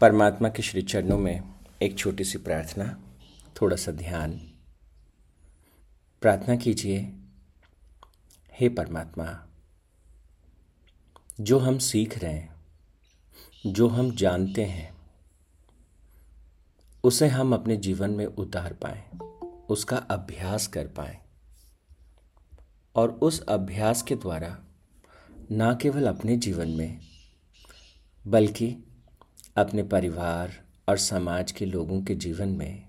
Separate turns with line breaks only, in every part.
परमात्मा के श्री चरणों में एक छोटी सी प्रार्थना, थोड़ा सा ध्यान। प्रार्थना कीजिए, हे परमात्मा, जो हम सीख रहे हैं, जो हम जानते हैं, उसे हम अपने जीवन में उतार पाए, उसका अभ्यास कर पाए। और उस अभ्यास के द्वारा ना केवल अपने जीवन में, बल्कि अपने परिवार और समाज के लोगों के जीवन में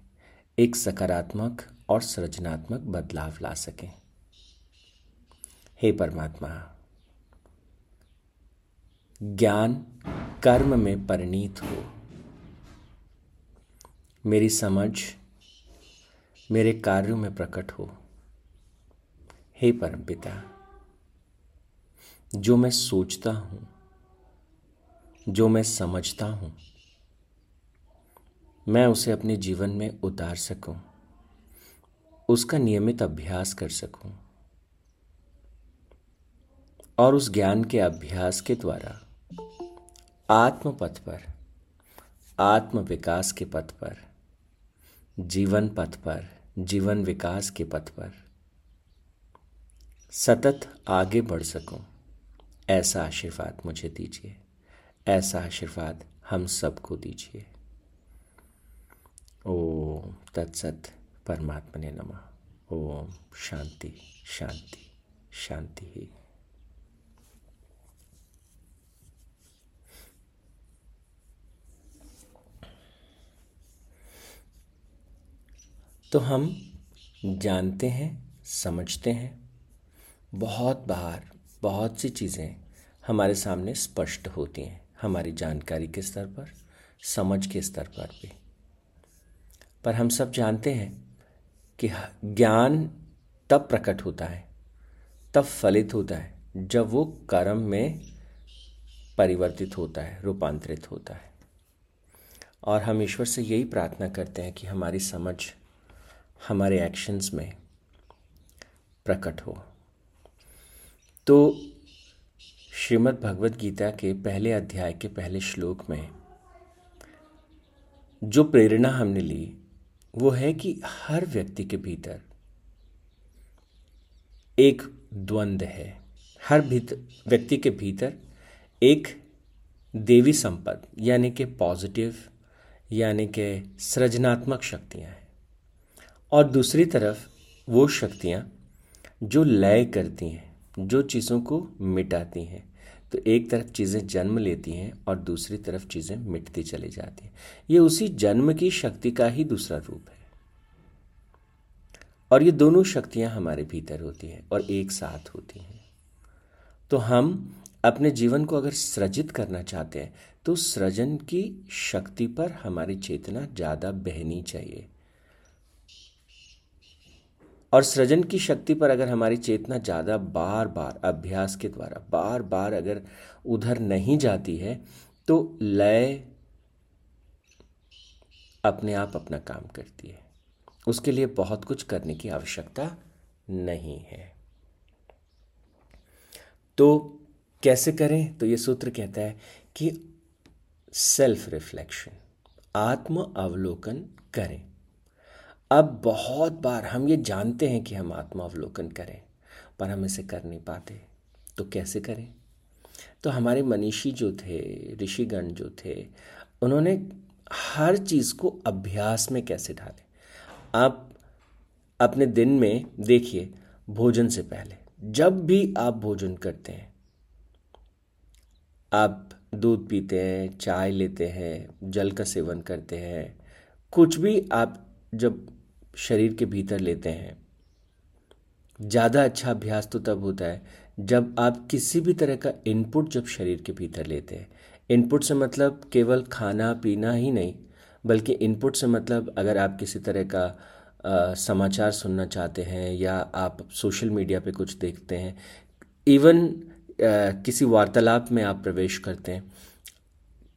एक सकारात्मक और सृजनात्मक बदलाव ला सकें। हे परमात्मा, ज्ञान कर्म में परिणीत हो। मेरी समझ मेरे कार्यों में प्रकट हो। हे परमपिता, जो मैं सोचता हूँ जो मैं समझता हूँ। मैं उसे अपने जीवन में उतार सकूँ। उसका नियमित अभ्यास कर सकूँ। और उस ज्ञान के अभ्यास के द्वारा आत्म पथ पर आत्म विकास के पथ पर, जीवन पथ पर, जीवन विकास के पथ पर सतत आगे बढ़ सकूँ। ऐसा आशीर्वाद मुझे दीजिए। ऐसा आशीर्वाद हम सबको दीजिए। ओम तत्सत परमात्मा ने नमः। ओम शांति शांति शांति ही। तो हम जानते हैं, समझते हैं, बहुत बार बहुत सी चीज़ें हमारे सामने स्पष्ट होती हैं। हमारी जानकारी के स्तर पर, समझ के स्तर पर भी। पर हम सब जानते हैं कि ज्ञान तब प्रकट होता है, तब फलित होता है, जब वो कर्म में परिवर्तित होता है, रूपांतरित होता है। और हम ईश्वर से यही प्रार्थना करते हैं कि हमारी समझ, हमारे एक्शंस में प्रकट हो। तो श्रीमद् भगवद गीता के पहले अध्याय के पहले श्लोक में जो प्रेरणा हमने ली, वो है कि हर व्यक्ति के भीतर एक द्वंद्व है। हर भीतर व्यक्ति के भीतर एक देवी संपद, यानी कि पॉजिटिव यानी कि सृजनात्मक शक्तियाँ हैं। और दूसरी तरफ़ वो शक्तियाँ जो लय करती हैं, जो चीज़ों को मिटाती हैं। तो एक तरफ़ चीज़ें जन्म लेती हैं और दूसरी तरफ़ चीज़ें मिटती चली जाती हैं। ये उसी जन्म की शक्ति का ही दूसरा रूप है। और ये दोनों शक्तियाँ हमारे भीतर होती हैं और एक साथ होती हैं। तो हम अपने जीवन को अगर सृजित करना चाहते हैं तो सृजन की शक्ति पर हमारी चेतना ज़्यादा बहनी चाहिए। और सृजन की शक्ति पर अगर हमारी चेतना ज़्यादा बार बार अभ्यास के द्वारा बार बार अगर उधर नहीं जाती है तो लय अपने आप अपना काम करती है। उसके लिए बहुत कुछ करने की आवश्यकता नहीं है। तो कैसे करें? तो ये सूत्र कहता है कि सेल्फ रिफ्लेक्शन आत्म अवलोकन करें। अब बहुत बार हम ये जानते हैं कि हम आत्मावलोकन करें, पर हम इसे कर नहीं पाते। तो कैसे करें? तो हमारे मनीषी जो थे, ऋषिगण जो थे, उन्होंने हर चीज़ को अभ्यास में कैसे ढाले? आप अपने दिन में देखिए, भोजन से पहले, जब भी आप भोजन करते हैं, आप दूध पीते हैं, चाय लेते हैं, जल का सेवन करते हैं, कुछ भी आप जब शरीर के भीतर लेते हैं। ज़्यादा अच्छा अभ्यास तो तब होता है जब आप किसी भी तरह का इनपुट जब शरीर के भीतर लेते हैं। इनपुट से मतलब केवल खाना पीना ही नहीं बल्कि इनपुट से मतलब अगर आप किसी तरह का आ, समाचार सुनना चाहते हैं या आप सोशल मीडिया पे कुछ देखते हैं इवन किसी वार्तालाप में आप प्रवेश करते हैं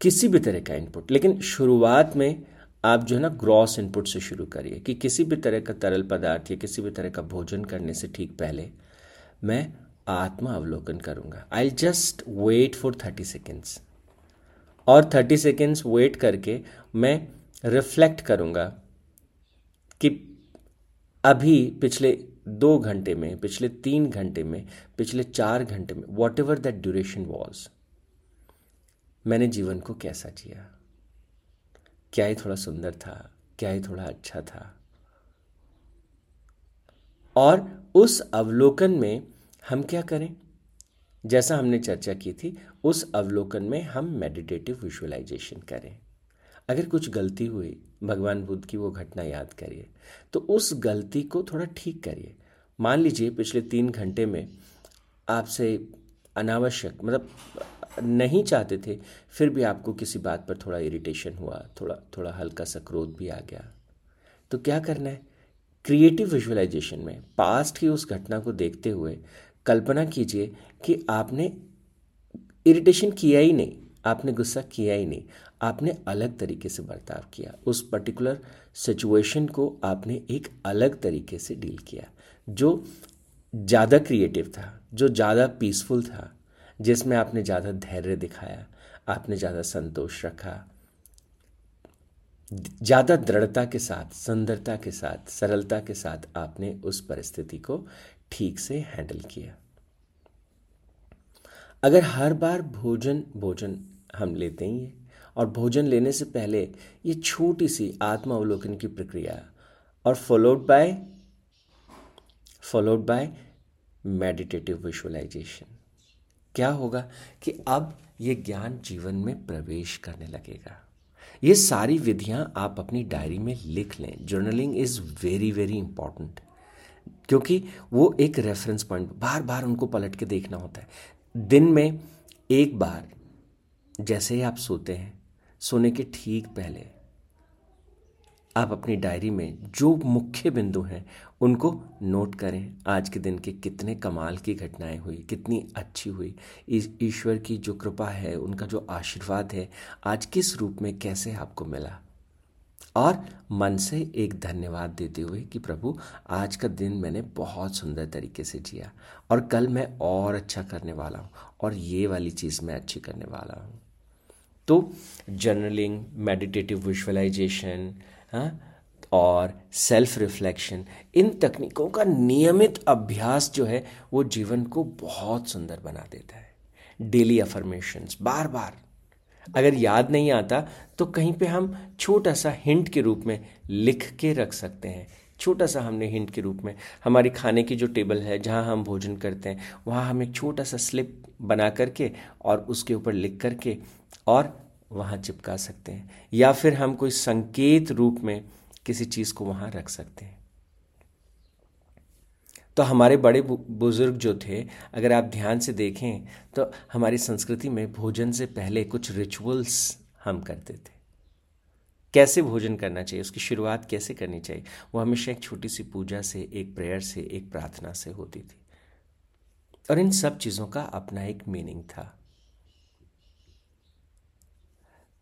किसी भी तरह का इनपुट लेकिन शुरुआत में आप जो है ना ग्रॉस इनपुट से शुरू करिए कि किसी भी तरह का तरल पदार्थ या किसी भी तरह का भोजन करने से ठीक पहले मैं आत्मा अवलोकन करूँगा। I just wait for thirty seconds और थर्टी सेकेंड्स वेट करके मैं रिफ्लेक्ट करूँगा कि अभी पिछले दो घंटे में, पिछले तीन घंटे में, पिछले चार घंटे में whatever that duration was मैंने जीवन को कैसा जिया? क्या ही थोड़ा सुंदर था, क्या ही थोड़ा अच्छा था। और उस अवलोकन में हम क्या करें? जैसा हमने चर्चा की थी, उस अवलोकन में हम मेडिटेटिव विजुअलाइजेशन करें। अगर कुछ गलती हुई, भगवान बुद्ध की वो घटना याद करिए तो उस गलती को थोड़ा ठीक करिए। मान लीजिए पिछले तीन घंटे में आपसे अनावश्यक मतलब नहीं चाहते थे, फिर भी आपको किसी बात पर थोड़ा इरिटेशन हुआ, थोड़ा थोड़ा हल्का सा क्रोध भी आ गया। तो क्या करना है? क्रिएटिव विजुअलाइजेशन में पास्ट की उस घटना को देखते हुए कल्पना कीजिए कि आपने इरिटेशन किया ही नहीं, आपने गुस्सा किया ही नहीं, आपने अलग तरीके से बर्ताव किया। उस पर्टिकुलर सिचुएशन को आपने एक अलग तरीके से डील किया, जो ज़्यादा क्रिएटिव था, जो ज़्यादा पीसफुल था। जिसमें आपने ज़्यादा धैर्य दिखाया, आपने ज़्यादा संतोष रखा, ज़्यादा दृढ़ता के साथ, सुंदरता के साथ, सरलता के साथ आपने उस परिस्थिति को ठीक से हैंडल किया। अगर हर बार भोजन भोजन हम लेते ही हैं, और भोजन लेने से पहले ये छोटी सी आत्म अवलोकन की प्रक्रिया, और followed by followed by meditative visualisation क्या होगा कि अब ये ज्ञान जीवन में प्रवेश करने लगेगा। ये सारी विधियाँ आप अपनी डायरी में लिख लें। Journaling is very very important, क्योंकि वो एक रेफरेंस पॉइंट बार बार उनको पलट के देखना होता है। दिन में एक बार, जैसे ही आप सोते हैं, सोने के ठीक पहले आप अपनी डायरी में जो मुख्य बिंदु हैं, उनको नोट करें। आज के दिन के कितने कमाल की घटनाएँ हुई, कितनी अच्छी हुई। ईश्वर की जो कृपा है, उनका जो आशीर्वाद है, आज किस रूप में कैसे आपको मिला? और मन से एक धन्यवाद देते हुए कि प्रभु, आज का दिन मैंने बहुत सुंदर तरीके से जिया और कल मैं और अच्छा करने वाला हूँ और ये वाली चीज़ मैं अच्छी करने वाला हूँ। तो जर्नलिंग, मेडिटेटिव विजुअलाइजेशन और सेल्फ रिफ्लेक्शन इन तकनीकों का नियमित अभ्यास जो है, वो जीवन को बहुत सुंदर बना देता है। डेली अफर्मेशंस बार बार अगर याद नहीं आता तो कहीं पे हम छोटा सा हिंट के रूप में लिख के रख सकते हैं। छोटा सा हमने हिंट के रूप में, हमारी खाने की जो टेबल है, जहाँ हम भोजन करते हैं, वहाँ हम एक छोटा सा स्लिप बना करके और उसके ऊपर लिख करके और वहाँ चिपका सकते हैं, या फिर हम कोई संकेत रूप में किसी चीज़ को वहाँ रख सकते हैं। तो हमारे बड़े बुज़ुर्ग जो थे, अगर आप ध्यान से देखें तो हमारी संस्कृति में भोजन से पहले कुछ रिचुअल्स हम करते थे। कैसे भोजन करना चाहिए, उसकी शुरुआत कैसे करनी चाहिए, वो हमेशा एक छोटी सी पूजा से, एक प्रेयर से, एक प्रार्थना से होती थी। और इन सब चीज़ों का अपना एक मीनिंग था।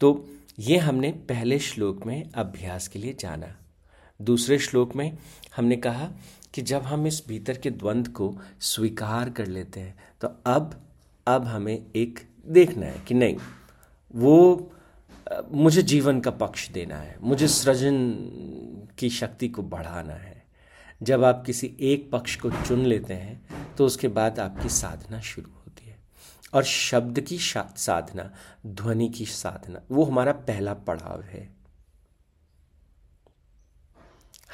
तो ये हमने पहले श्लोक में अभ्यास के लिए जाना। दूसरे श्लोक में हमने कहा कि जब हम इस भीतर के द्वंद्व को स्वीकार कर लेते हैं तो अब अब हमें एक देखना है कि नहीं, वो मुझे जीवन का पक्ष देना है, मुझे सृजन की शक्ति को बढ़ाना है। जब आप किसी एक पक्ष को चुन लेते हैं तो उसके बाद आपकी साधना शुरू और शब्द की साधना, ध्वनि की साधना, वो हमारा पहला पड़ाव है।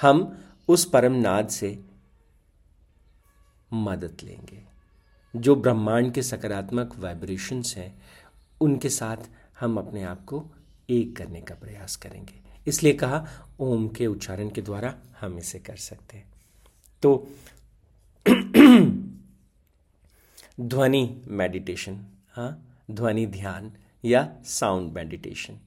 हम उस परम नाद से मदद लेंगे। जो ब्रह्मांड के सकारात्मक वाइब्रेशंस हैं, उनके साथ हम अपने आप को एक करने का प्रयास करेंगे। इसलिए कहा, ओम के उच्चारण के द्वारा हम इसे कर सकते हैं। तो ध्वनि मेडिटेशन हाँ ध्वनि ध्यान या साउंड मेडिटेशन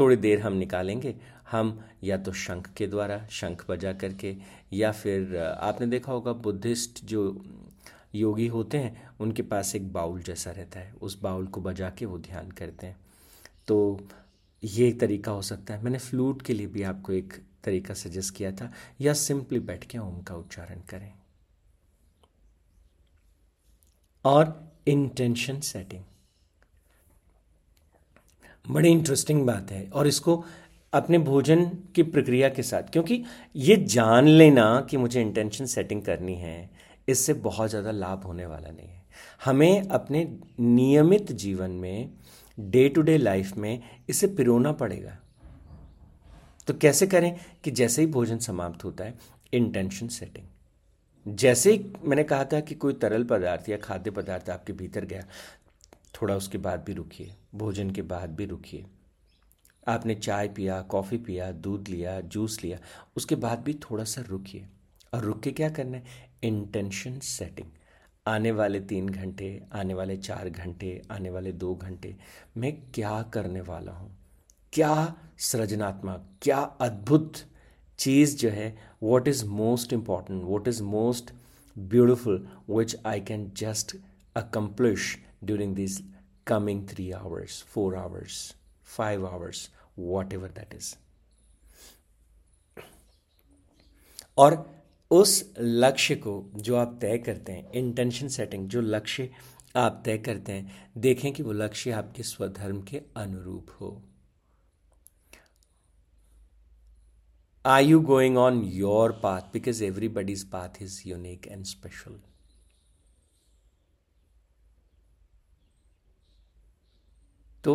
थोड़ी देर हम निकालेंगे, हम या तो शंख के द्वारा, शंख बजा करके, या फिर, आपने देखा होगा, बुद्धिस्ट जो योगी होते हैं, उनके पास एक बाउल जैसा रहता है, उस बाउल को बजा के वो ध्यान करते हैं। तो ये एक तरीका हो सकता है। मैंने फ्लूट के लिए भी आपको एक तरीका सजेस्ट किया था, या सिंपली बैठ के ओम का उच्चारण करें। और इंटेंशन सेटिंग बड़ी इंटरेस्टिंग बात है और इसको अपने भोजन की प्रक्रिया के साथ, क्योंकि ये जान लेना कि मुझे इंटेंशन सेटिंग करनी है, इससे बहुत ज़्यादा लाभ होने वाला नहीं है। हमें अपने नियमित जीवन में डे टू डे लाइफ में इसे पिरोना पड़ेगा। तो कैसे करें कि जैसे ही भोजन समाप्त होता है इंटेंशन सेटिंग जैसे ही मैंने कहा था कि कोई तरल पदार्थ या खाद्य पदार्थ आपके भीतर गया, थोड़ा उसके बाद भी रुकिए, भोजन के बाद भी रुकिए। आपने चाय पिया, कॉफ़ी पिया, दूध लिया, जूस लिया, उसके बाद भी थोड़ा सा रुकिए। और रुक के क्या करना है? इंटेंशन सेटिंग आने वाले तीन घंटे, आने वाले चार घंटे, आने वाले दो घंटे, मैं क्या करने वाला हूँ? क्या सृजनात्मक, क्या अद्भुत चीज़ जो है what is most important what is most beautiful which I can just accomplish during this coming three hours four hours five hours whatever that is और उस लक्ष्य को जो आप तय करते हैं इंटेंशन सेटिंग जो लक्ष्य आप तय करते हैं, देखें कि वो लक्ष्य आपके स्वधर्म के अनुरूप हो। Are you going on your path because everybody's path is unique and special तो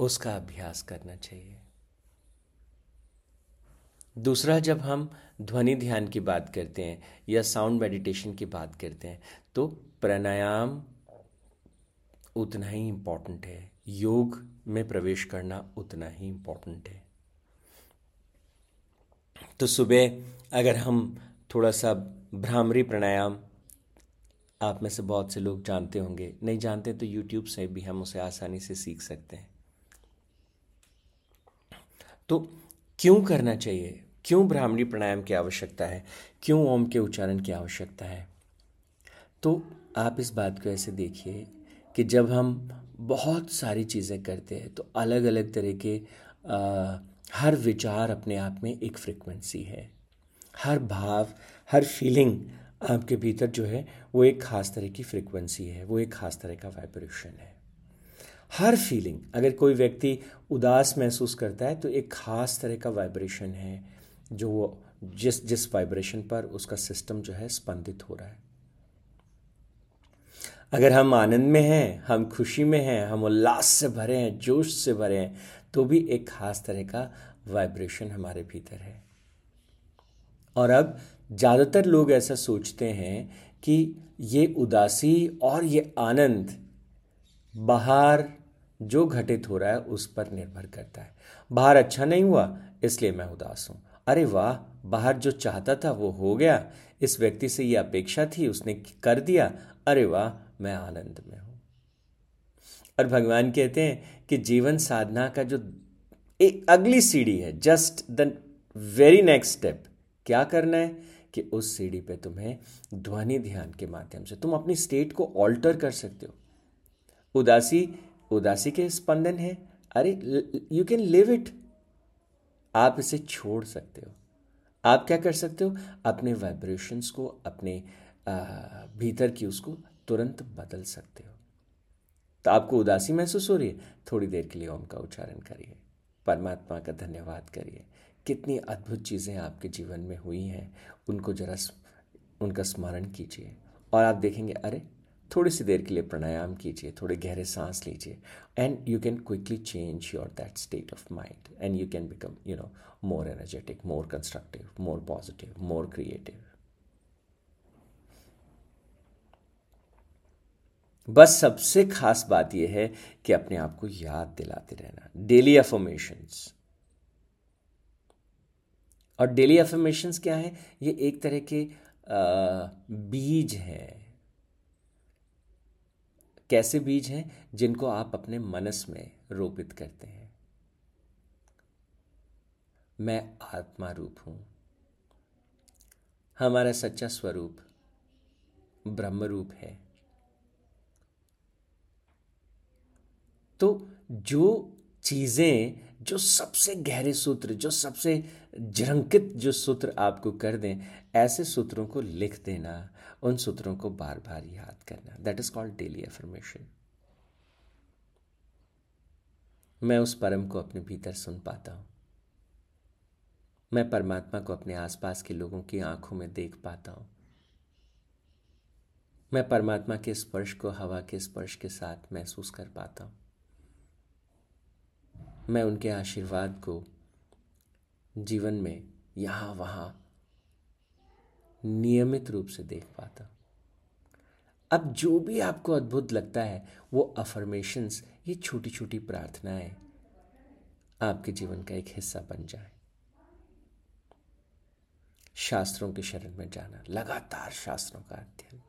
उसका अभ्यास करना चाहिए। दूसरा, जब हम ध्वनि ध्यान की बात करते हैं या साउंड मेडिटेशन की बात करते हैं तो प्राणायाम उतना ही इम्पोर्टेंट है। योग में प्रवेश करना उतना ही इम्पोर्टेंट है। तो सुबह अगर हम थोड़ा सा भ्रामरी प्राणायाम, आप में से बहुत से लोग जानते होंगे। नहीं जानते तो यूट्यूब से भी हम उसे आसानी से सीख सकते हैं। तो क्यों करना चाहिए? क्यों ब्राह्मणी प्राणायाम की आवश्यकता है? क्यों ओम के उच्चारण की आवश्यकता है? तो आप इस बात को ऐसे देखिए कि जब हम बहुत सारी चीज़ें करते हैं तो अलग अलग तरह के हर विचार अपने आप में एक फ्रिक्वेंसी है। हर भाव, हर फीलिंग आपके भीतर जो है, वो एक ख़ास तरह की फ्रिक्वेंसी है, वो एक ख़ास तरह का वाइब्रेशन है। हर फीलिंग अगर कोई व्यक्ति उदास महसूस करता है तो एक ख़ास तरह का वाइब्रेशन है, जो वो जिस जिस वाइब्रेशन पर उसका सिस्टम जो है स्पंदित हो रहा है। अगर हम आनंद में हैं, हम खुशी में हैं, हम उल्लास से भरे हैं, जोश से भरे हैं तो भी एक खास तरह का वाइब्रेशन हमारे भीतर है। और अब ज़्यादातर लोग ऐसा सोचते हैं कि ये उदासी और ये आनंद बाहर जो घटित हो रहा है, उस पर निर्भर करता है। बाहर अच्छा नहीं हुआ, इसलिए मैं उदास हूँ। अरे वाह, बाहर जो चाहता था वो हो गया। इस व्यक्ति से ये अपेक्षा थी, उसने कर दिया। अरे वाह, मैं आनंद में हूँ। और भगवान कहते हैं कि जीवन साधना का जो एक अगली सीढ़ी है just the very next step क्या करना है? कि उस सीढ़ी पे तुम्हें ध्वनि ध्यान के माध्यम से तुम अपनी स्टेट को ऑल्टर कर सकते हो। उदासी उदासी के स्पंदन है। अरे यू कैन लिव इट आप इसे छोड़ सकते हो। आप क्या कर सकते हो? अपने वाइब्रेशंस को अपने आ, भीतर की उसको तुरंत बदल सकते हो। तो आपको उदासी महसूस हो रही है? थोड़ी देर के लिए ओम का उच्चारण करिए। परमात्मा का धन्यवाद करिए। कितनी अद्भुत चीज़ें आपके जीवन में हुई हैं। उनको जरा उनका स्मरण कीजिए। और आप देखेंगे, अरे, थोड़ी सी देर के लिए प्राणायाम कीजिए, थोड़े गहरे सांस लीजिए। And you can quickly change your that state of mind and you can become you know more energetic more constructive more positive more creative बस सबसे खास बात यह है कि अपने आप को याद दिलाते रहना। डेली अफर्मेशंस और डेली अफर्मेशंस क्या है? ये एक तरह के आ, बीज हैं। कैसे बीज हैं? जिनको आप अपने मनस में रोपित करते हैं। मैं आत्मा रूप हूँ। हमारा सच्चा स्वरूप ब्रह्म रूप है। तो जो चीज़ें, जो सबसे गहरे सूत्र, जो सबसे झरंकित जो सूत्र आपको कर दें, ऐसे सूत्रों को लिख देना, उन सूत्रों को बार बार याद करना। That is called daily affirmation मैं उस परम को अपने भीतर सुन पाता हूँ। मैं परमात्मा को अपने आसपास के लोगों की आँखों में देख पाता हूँ। मैं परमात्मा के स्पर्श को, हवा के स्पर्श के साथ महसूस कर पाता हूँ। मैं उनके आशीर्वाद को जीवन में यहाँ वहाँ नियमित रूप से देख पाता। अब जो भी आपको अद्भुत लगता है, वो अफर्मेशंस ये छोटी छोटी प्रार्थनाएँ आपके जीवन का एक हिस्सा बन जाए। शास्त्रों के शरण में जाना, लगातार शास्त्रों का अध्ययन।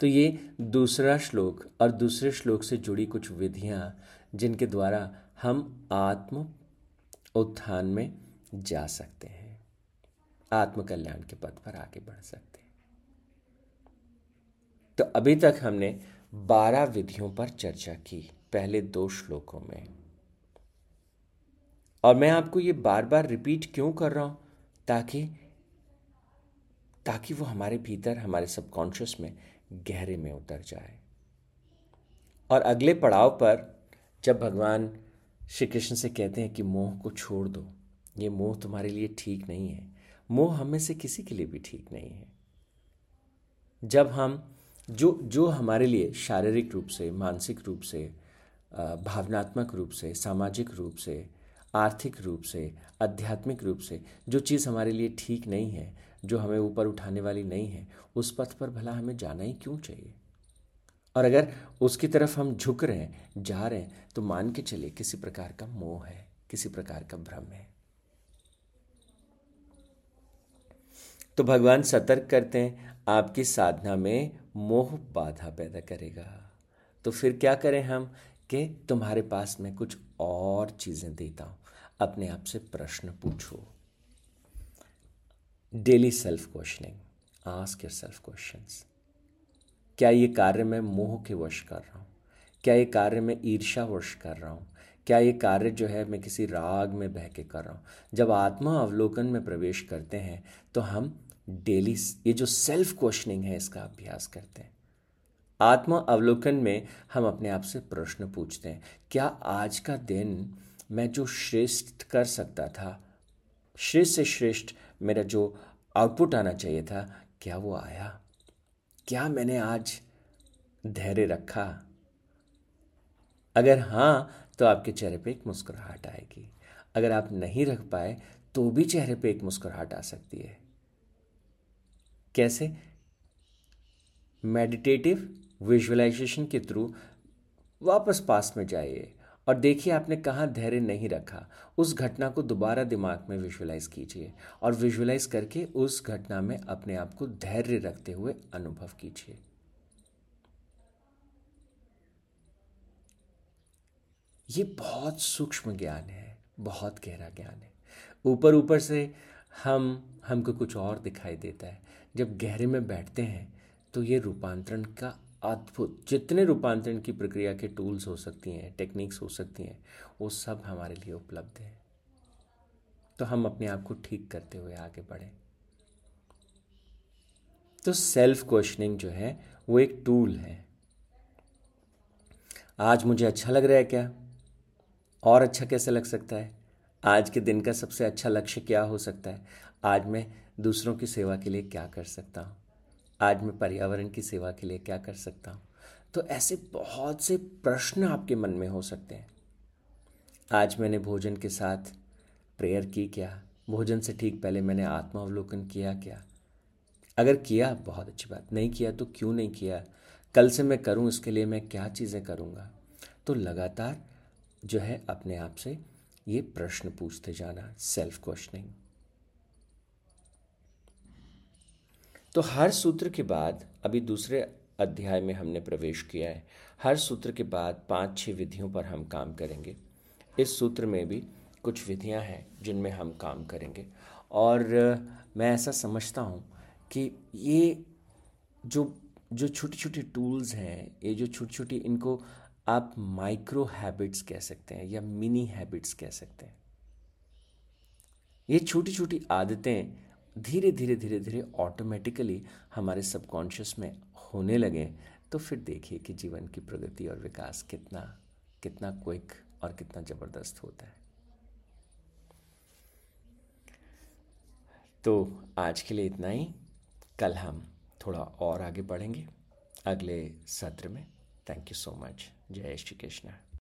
तो ये दूसरा श्लोक और दूसरे श्लोक से जुड़ी कुछ विधियाँ जिनके द्वारा हम आत्म उत्थान में जा सकते हैं। आत्म कल्याण के पथ पर आगे बढ़ सकते हैं। तो अभी तक हमने बारह विधियों पर चर्चा की, पहले दो श्लोकों में। और मैं आपको ये बार बार रिपीट क्यों कर रहा हूँ? ताकि ताकि वो हमारे भीतर, हमारे सबकॉन्शियस में गहरे में उतर जाए। और अगले पड़ाव पर जब भगवान श्री कृष्ण से कहते हैं कि मोह को छोड़ दो। ये मोह तुम्हारे लिए ठीक नहीं है। मोह हमें से किसी के लिए भी ठीक नहीं है। जब हम, जो जो हमारे लिए शारीरिक रूप से, मानसिक रूप से भावनात्मक रूप से, सामाजिक रूप से, आर्थिक रूप से, आध्यात्मिक रूप से, जो चीज़ हमारे लिए ठीक नहीं है, जो हमें ऊपर उठाने वाली नहीं है, उस पथ पर भला हमें जाना ही क्यों चाहिए? और अगर उसकी तरफ़ हम झुक रहे हैं, जा रहे हैं तो मान के चले किसी प्रकार का मोह है, किसी प्रकार का भ्रम है। तो भगवान सतर्क करते हैं, आपकी साधना में मोह बाधा पैदा करेगा। तो फिर क्या करें हम? कि तुम्हारे पास मैं कुछ और चीज़ें देता हूँ। अपने आप से प्रश्न पूछो। Daily self questioning ask your self questions क्या ये कार्य मैं मोह के वश कर रहा हूँ? क्या ये कार्य मैं ईर्षा वश कर रहा हूँ? क्या ये कार्य जो है मैं किसी राग में बह के कर रहा हूँ? जब आत्मा अवलोकन में प्रवेश करते हैं तो हम डेली ये जो सेल्फ क्वेश्चनिंग है, इसका अभ्यास करते हैं। आत्मा अवलोकन में हम अपने आप से प्रश्न पूछते हैं, क्या आज का दिन मैं जो श्रेष्ठ कर सकता था, श्रेष्ठ से श्रेष्ठ मेरा जो आउटपुट आना चाहिए था, क्या वो आया? क्या मैंने आज धैर्य रखा? अगर हाँ तो आपके चेहरे पे एक मुस्कुराहट आएगी। अगर आप नहीं रख पाए तो भी चेहरे पे एक मुस्कुराहट आ सकती है। कैसे? मेडिटेटिव विजुअलाइजेशन के थ्रू वापस पास में जाइए। और देखिए, आपने कहाँ धैर्य नहीं रखा। उस घटना को दोबारा दिमाग में विजुअलाइज कीजिए और विजुअलाइज करके उस घटना में अपने आप को धैर्य रखते हुए अनुभव कीजिए। ये बहुत सूक्ष्म ज्ञान है, बहुत गहरा ज्ञान है। ऊपर ऊपर से हम, हमको कुछ और दिखाई देता है। जब गहरे में बैठते हैं तो ये रूपांतरण का अद्भुत। जितने रूपांतरण की प्रक्रिया के टूल्स हो सकती हैं टेक्निक्स हो सकती हैं, वो सब हमारे लिए उपलब्ध है। तो हम अपने आप को ठीक करते हुए आगे बढ़ें। तो सेल्फ क्वेश्चनिंग जो है, वो एक टूल है। आज मुझे अच्छा लग रहा है क्या? और अच्छा कैसे लग सकता है? आज के दिन का सबसे अच्छा लक्ष्य क्या हो सकता है? आज मैं दूसरों की सेवा के लिए क्या कर सकता हूँ? आज मैं पर्यावरण की सेवा के लिए क्या कर सकता हूँ? तो ऐसे बहुत से प्रश्न आपके मन में हो सकते हैं। आज मैंने भोजन के साथ प्रेयर की क्या? भोजन से ठीक पहले मैंने आत्मावलोकन किया क्या? अगर किया, बहुत अच्छी बात। नहीं किया तो क्यों नहीं किया? कल से मैं करूँ, इसके लिए मैं क्या चीज़ें करूँगा? तो लगातार जो है, अपने आप से ये प्रश्न पूछते जाना सेल्फ क्वेश्चनिंग तो हर सूत्र के बाद, अभी दूसरे अध्याय में हमने प्रवेश किया है, हर सूत्र के बाद पाँच छह विधियों पर हम काम करेंगे। इस सूत्र में भी कुछ विधियाँ हैं जिनमें हम काम करेंगे। और मैं ऐसा समझता हूँ कि ये जो जो छोटी छोटी टूल्स हैं, ये जो छोटी छोटी इनको आप माइक्रो हैबिट्स कह सकते हैं या मिनी हैबिट्स कह सकते हैं। ये छोटी छोटी आदतें धीरे धीरे धीरे धीरे ऑटोमेटिकली हमारे सबकॉन्शियस में होने लगे तो फिर देखिए कि जीवन की प्रगति और विकास कितना कितना क्विक और कितना ज़बरदस्त होता है। तो आज के लिए इतना ही। कल हम थोड़ा और आगे बढ़ेंगे अगले सत्र में। थैंक यू सो मच जय श्री कृष्ण।